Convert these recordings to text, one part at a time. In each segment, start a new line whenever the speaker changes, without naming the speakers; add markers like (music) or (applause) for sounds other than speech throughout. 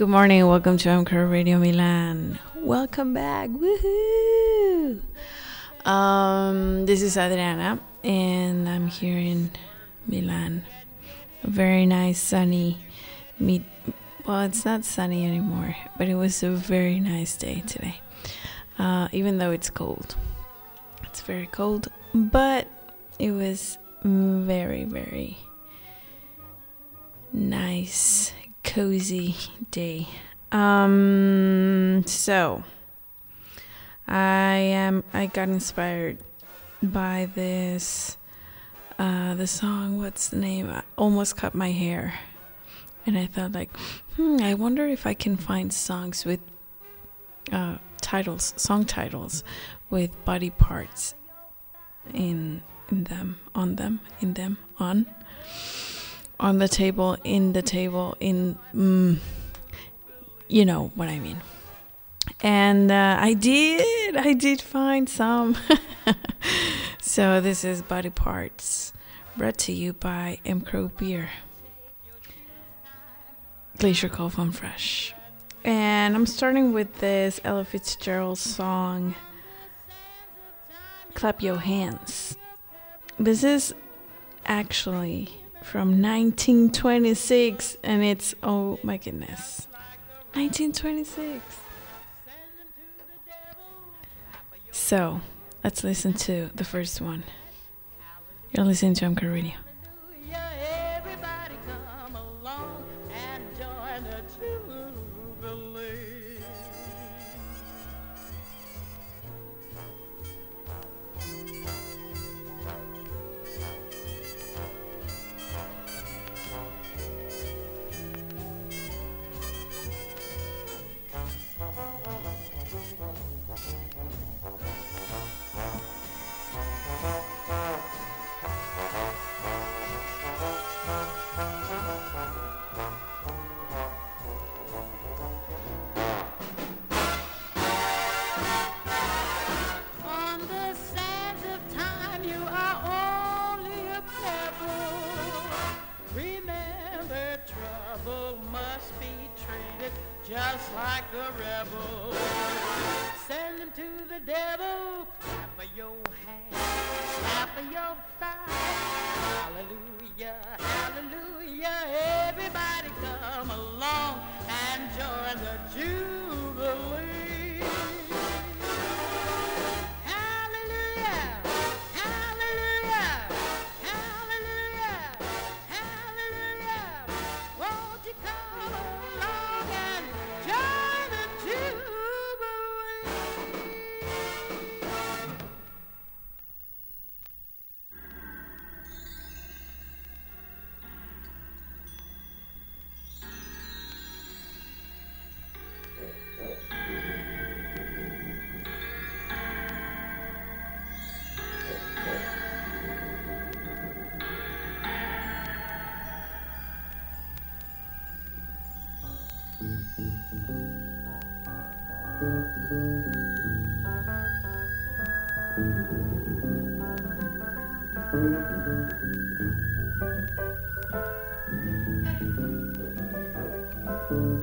Good morning, welcome to MCR Radio Milan. Welcome back, woohoo! Um, this is Adriana, and I'm here in Milan. A very nice, sunny, meet. Well, it's not sunny anymore, but it was a very nice day today. Uh, even though it's cold, it's very cold, but it was very, very nice, cozy day. Um, so I am. I got inspired by this. Uh, the song. What's the name? I almost cut my hair, and I thought like, hmm. I wonder if I can find songs with uh, titles, song titles, with body parts in in them, on them, in them, on on the table, in the table, in. Mm, you know what I mean. And uh, I did, I did find some. (laughs) so this is Body Parts, brought to you by M. Crow Beer, Glacier Cold Foam Fresh. And I'm starting with this Ella Fitzgerald song, Clap Your Hands. This is actually from 1926, and it's, oh my goodness, 1926. So, let's listen to the first one. You're listening to MCR Radio.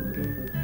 When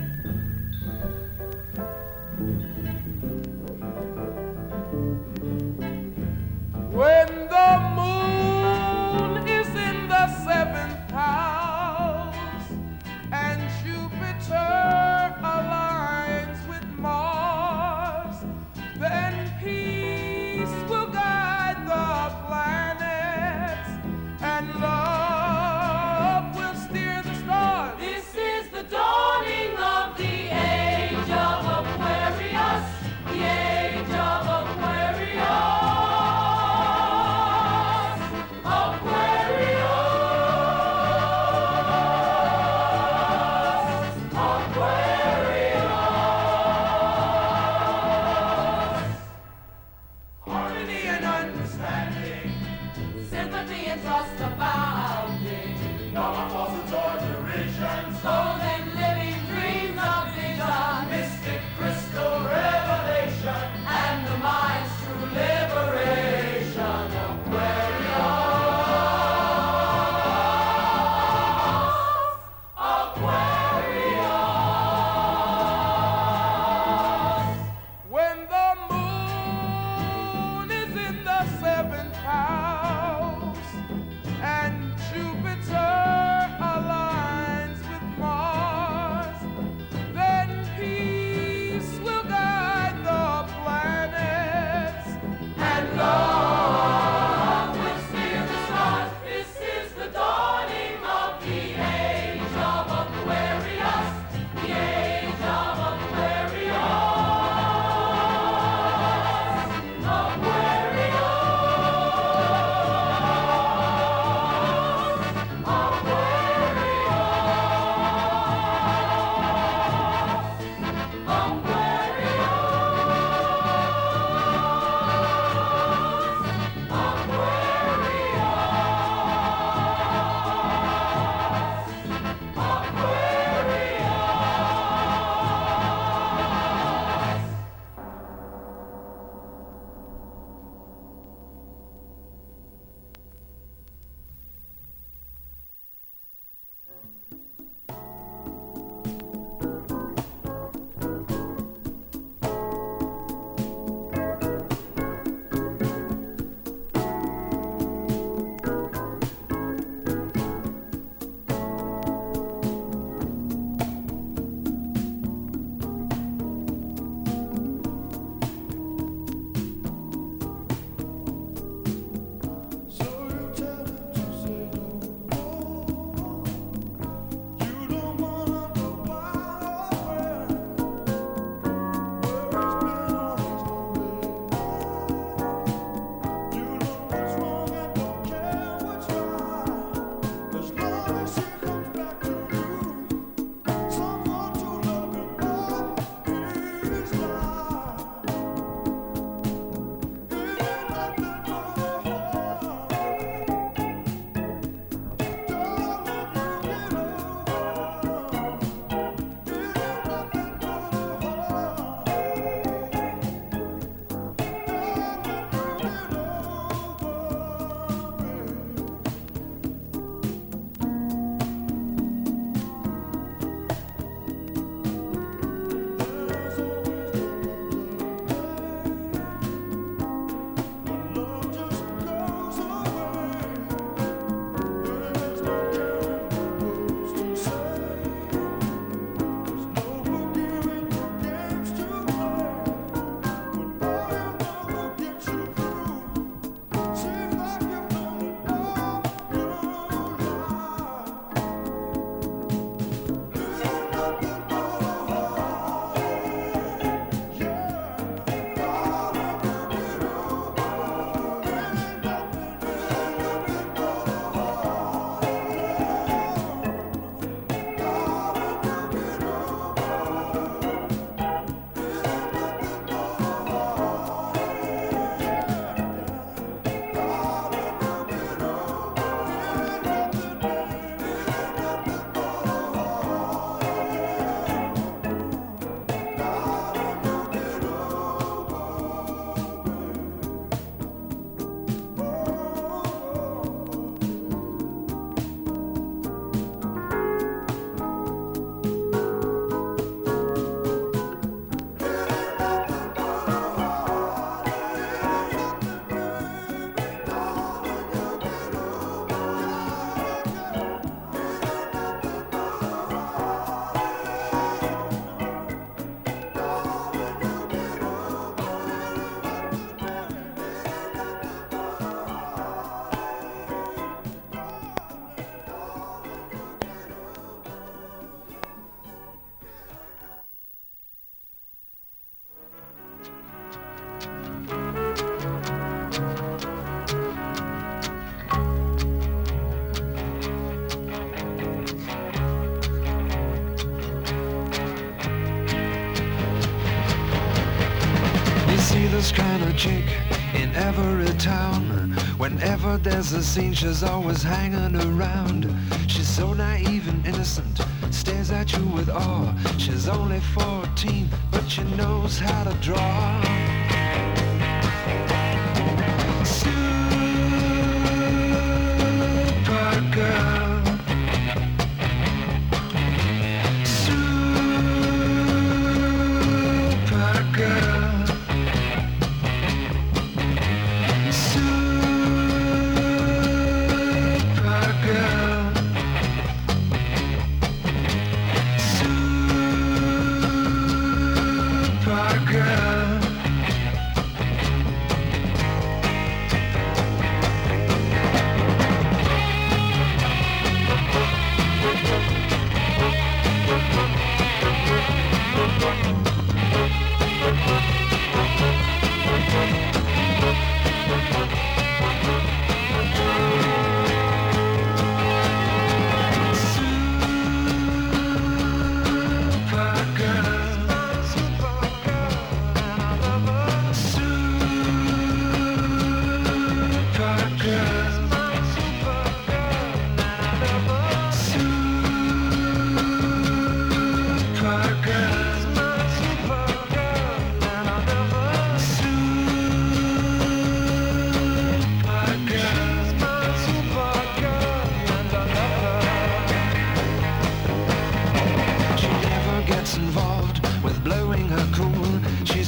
There's a scene, she's always hanging around. She's so naive and innocent, stares at you with awe. She's only 14, but she knows how to draw.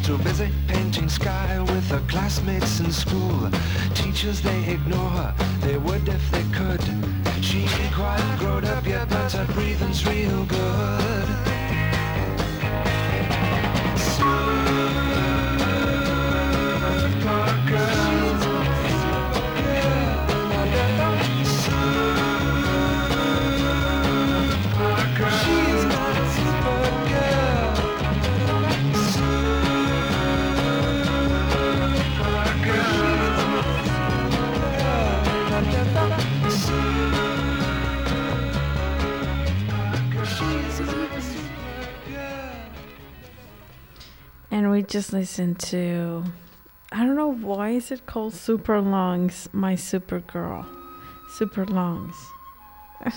Too busy painting sky with her classmates in school. Teachers, they ignore her. They would if they could. She ain't quite grown up yet, but her breathing's real good.
We just listened to I don't know why is it called Super Lungs, my super girl. Super Lungs. (laughs)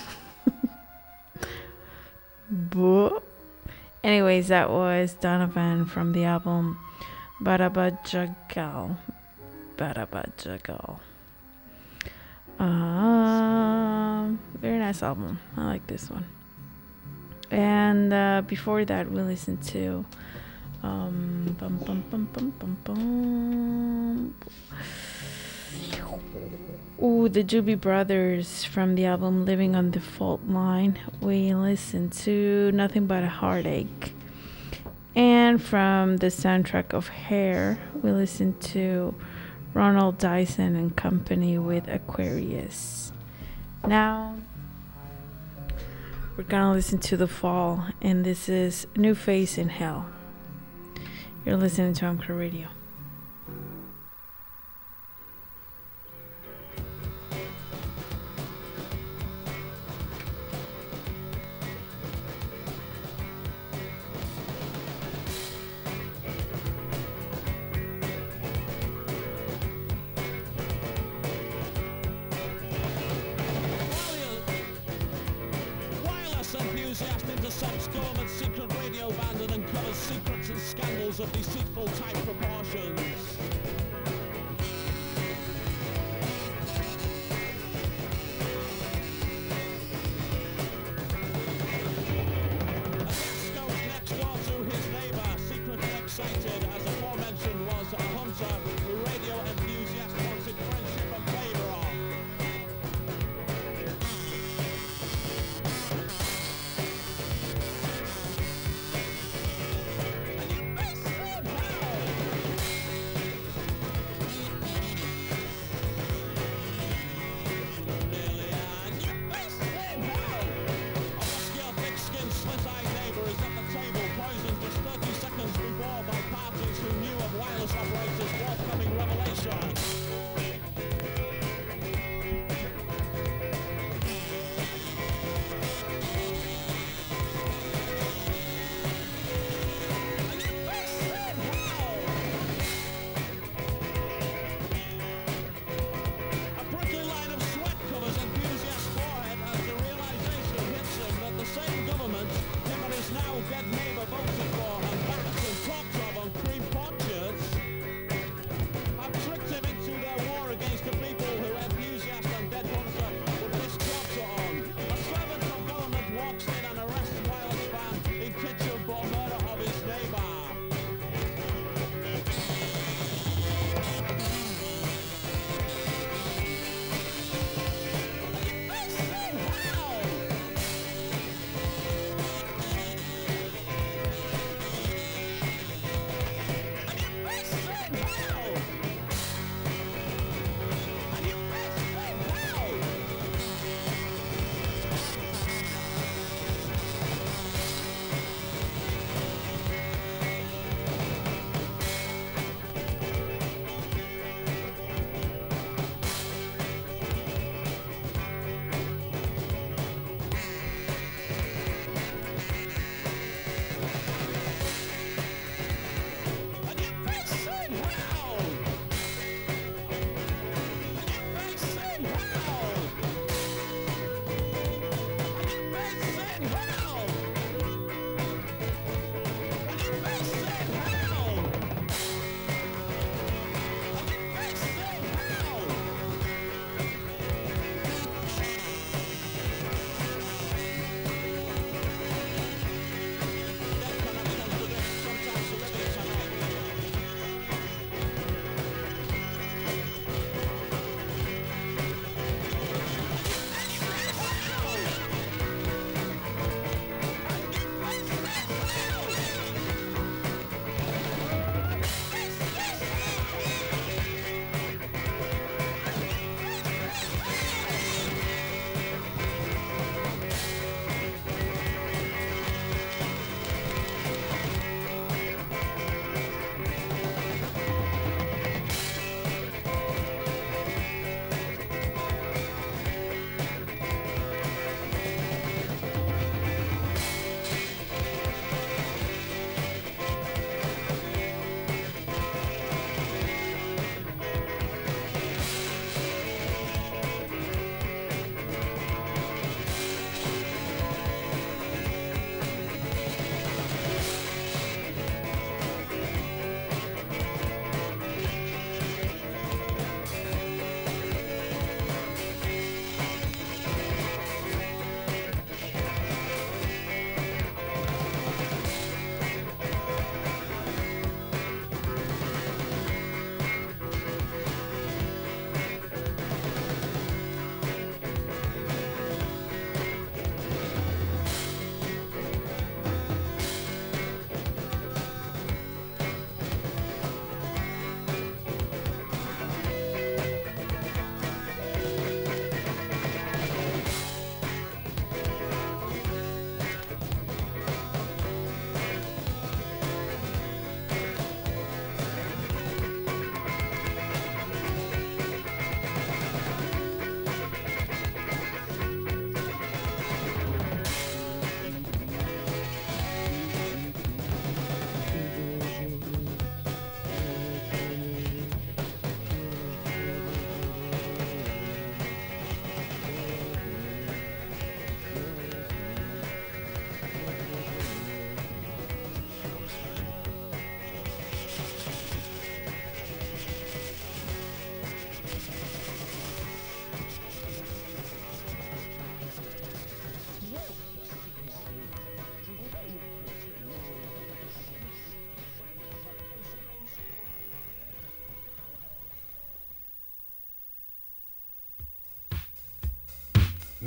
Buh. Anyways, that was Donovan from the album Barabajagal. Barabajagal. Um, very nice album. I like this one. And uh, before that, we listened to um, bum, bum, bum, bum, bum, bum. Ooh, the Doobie Brothers from the album Living on the Fault Line. We listened to Nothing But a Heartache. And from the soundtrack of Hair, we listened to Ronald Dyson and Company with Aquarius. Now, we're gonna listen to The Fall, and this is New Face in Hell. You're listening to Anchor Radio.
Of deceitful type proportions.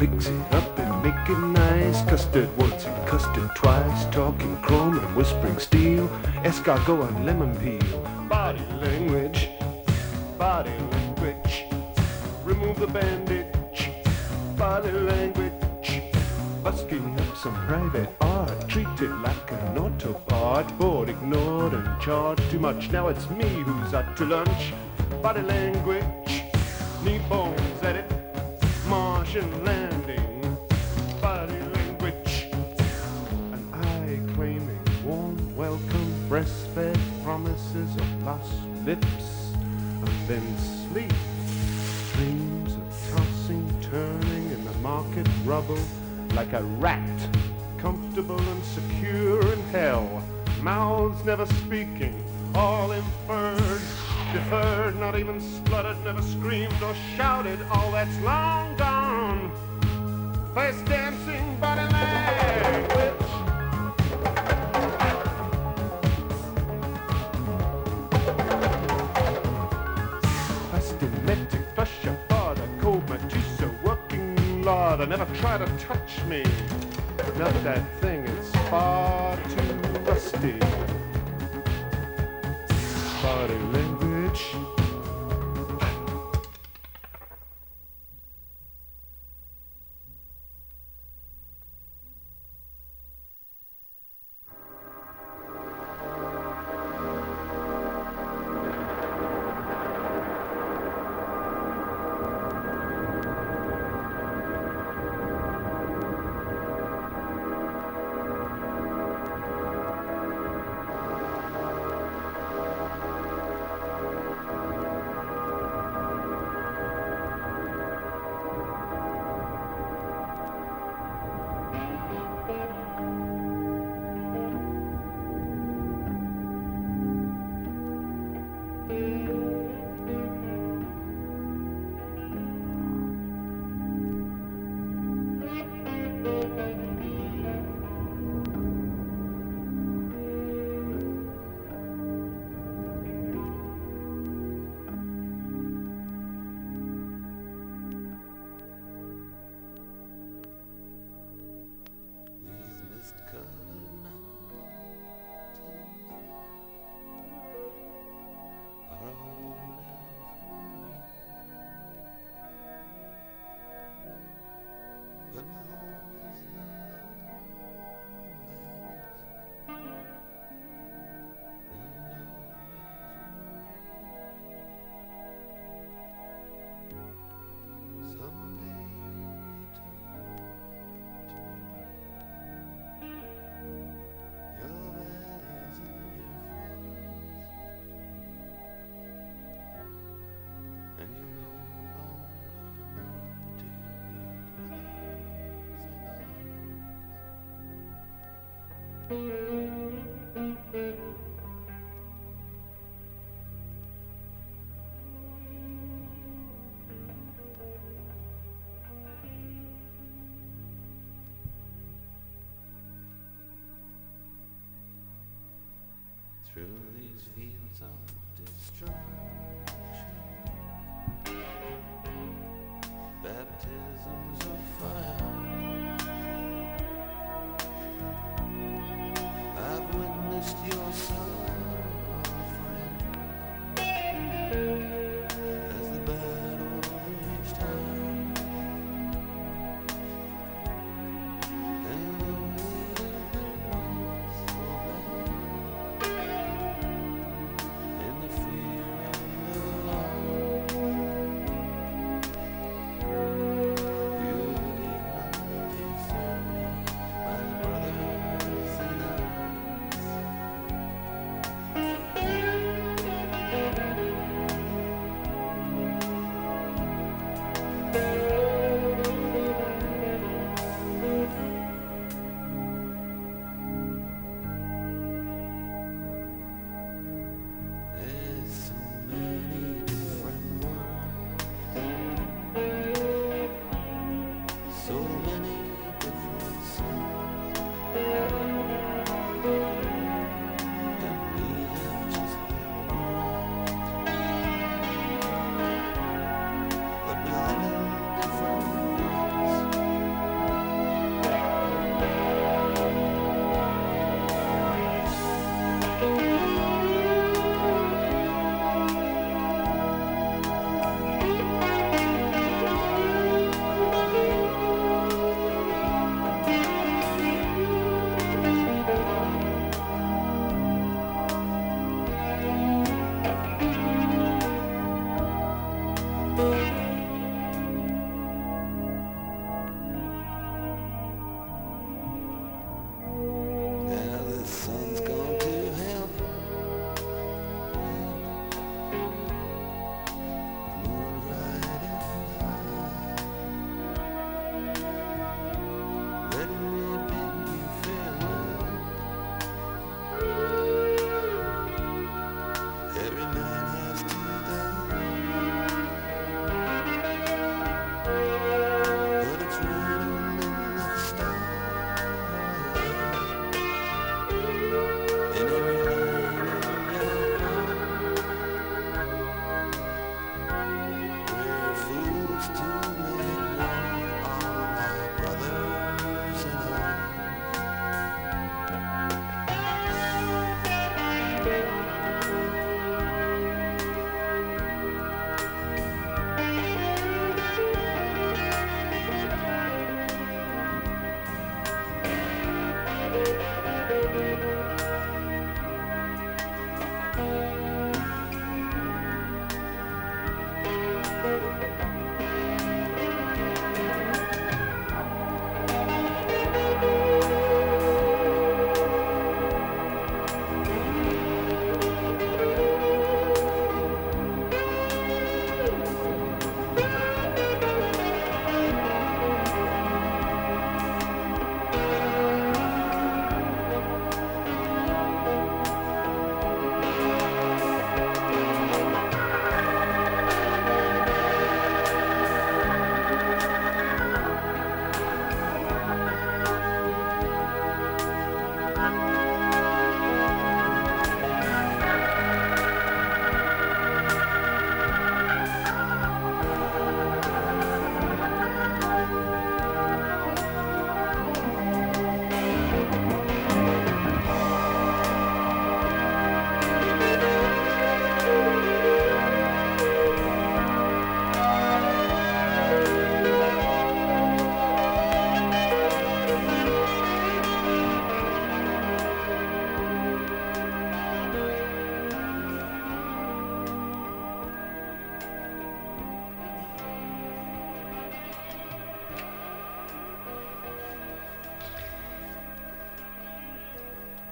Mix it up and make it nice. Custard once and custard twice. Talking chrome and whispering steel. Escargot and lemon peel. Body language. Body language. Remove the bandage. Body language. Busking up some private art. Treat it like an autopart. Bored, ignored, and charged too much. Now it's me who's out to lunch. Body language. Knee bones at it. Martian landing. Breastfed promises of lost lips. And then sleep. Dreams of tossing, turning in the market rubble like a rat, comfortable and secure in hell. Mouths never speaking, all inferred, deferred, not even spluttered, never screamed or shouted. All that's long gone. Face dancing body language. Working never try to touch me. Not that thing, it's far too rusty. Body language.
Through these fields of destruction, baptisms of fire. I've witnessed Bye.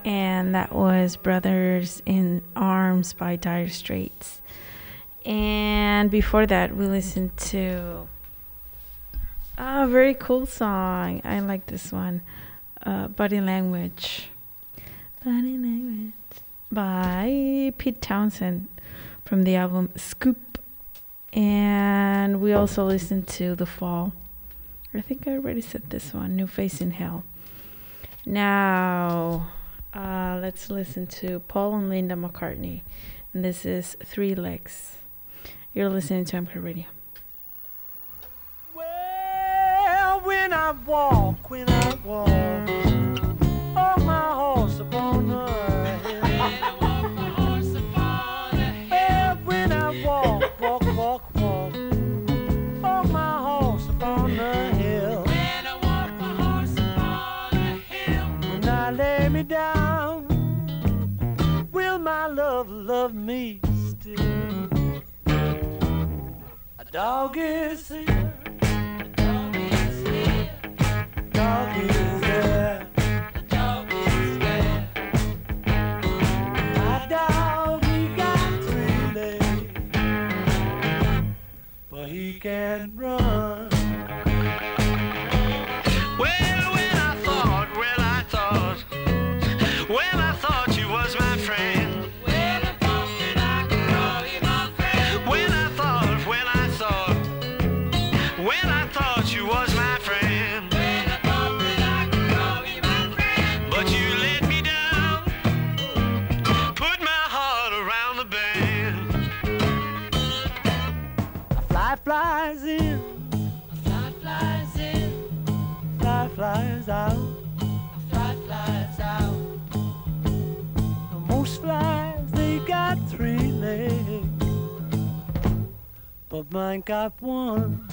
And
that was Brothers in Arms by Dire Straits. And before that, we listened to a very cool song. I like this one, uh, Body Language. Body Language by Pete Townshend from the album Scoop. And we also listened to The Fall. I think I already said this one, New Face in Hell. Now, uh, let's listen to Paul and Linda McCartney. And this is Three Legs. You're listening to Empire Radio.
Well, when I walk, when I walk, love me still? A dog is here. Dog is there, a dog is there. He can't run.
But
mine got one.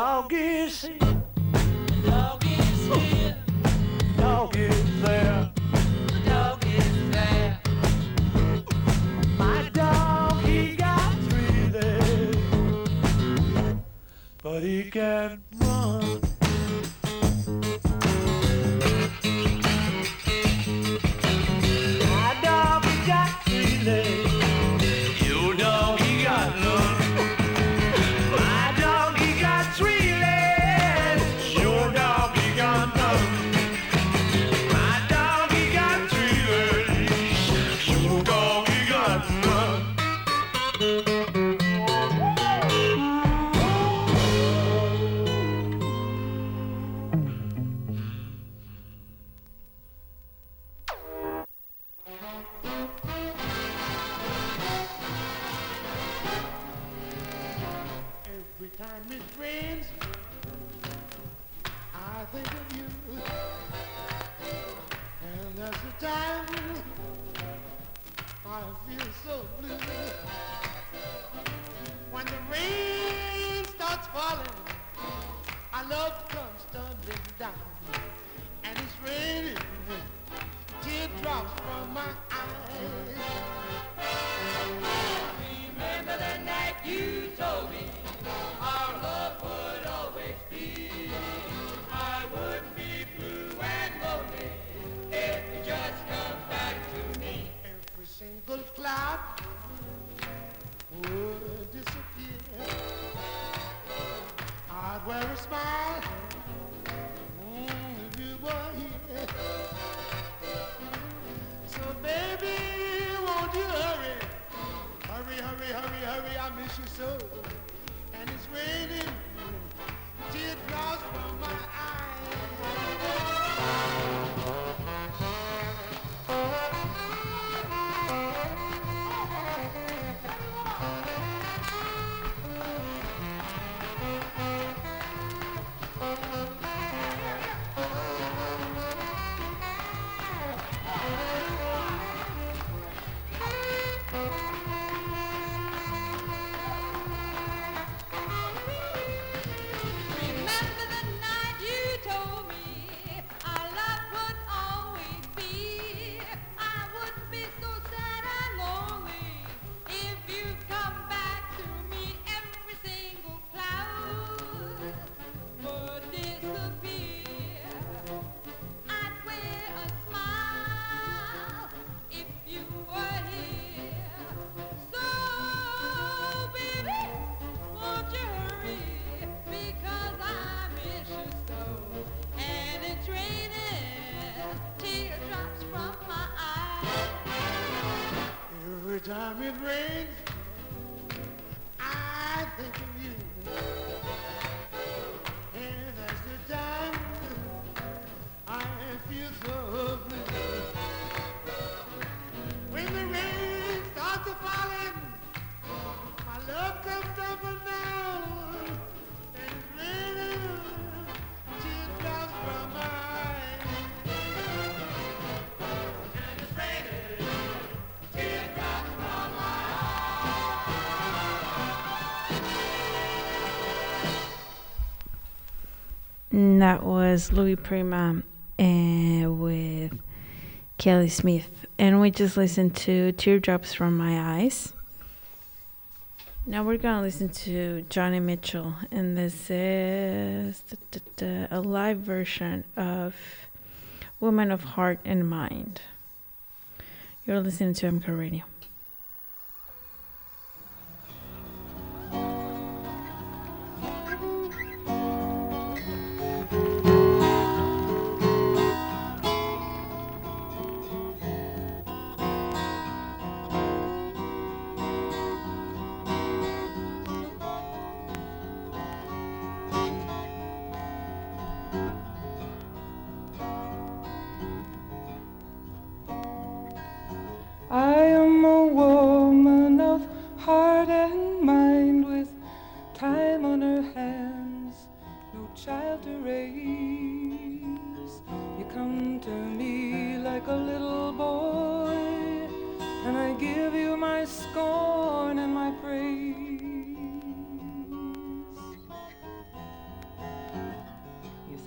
Dog is
time I feel so blue. When the rain starts falling, our love comes tumbling down. And it's raining, teardrops from my eyes. And time it rains, And
that was Louis Prima and with Keely Smith. And we just listened to Teardrops from My Eyes. Now we're going to listen to Joni Mitchell. And this is a live version of Woman of Heart and Mind. You're listening to MK Radio.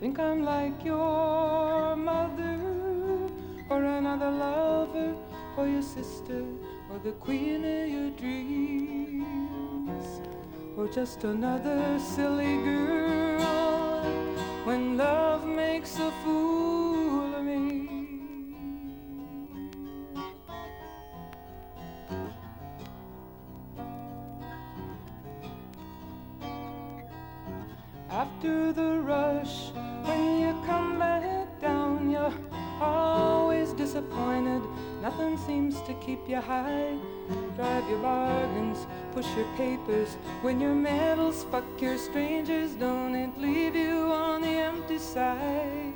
Think I'm like your mother or another lover or your sister or the queen of your dreams or just another silly girl when love makes a When your medals fuck your strangers, don't it leave you on the empty side?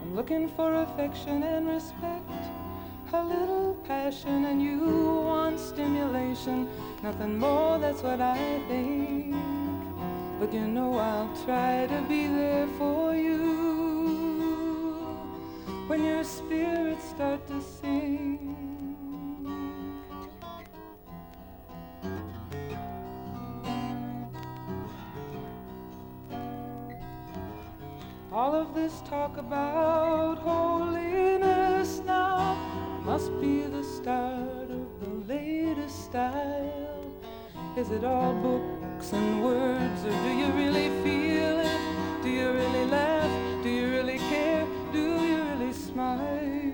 I'm looking for affection and respect, a little passion, and you want stimulation. Nothing more, that's what I think. But you know I'll try to be there for you when your spirits start to sing. All of this talk about holiness now must be the start of the latest style. Is it all books and words, or do you really feel it? Do you really laugh? Do you really care? Do you really smile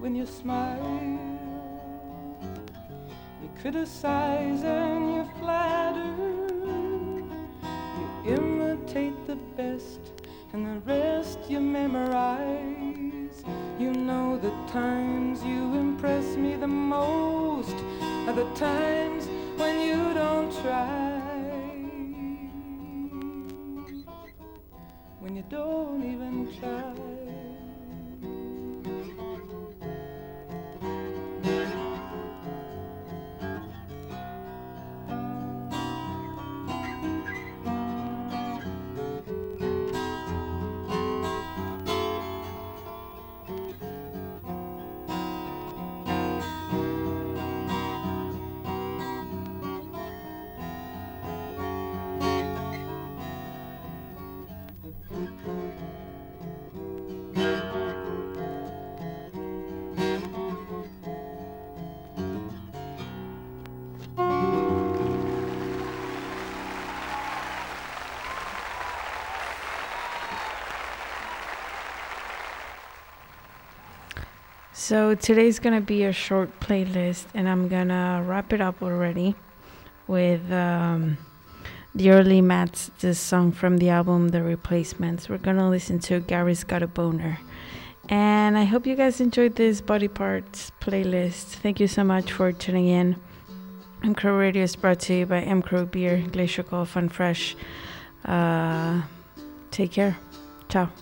when you smile? You criticize and you flatter. Memorize. You know the times you impress me the most are the times when you don't try. When you don't even try.
So today's gonna be a short playlist, and I'm gonna wrap it up already with um, the early Mats, this song from the album The Replacements. We're gonna listen to Gary's Got a Boner, And I hope you guys enjoyed this body parts playlist. Thank you so much for tuning in. M Crow Radio is brought to you by M Crow Beer, Glacier Golf, and Fresh. Uh, take care. Ciao.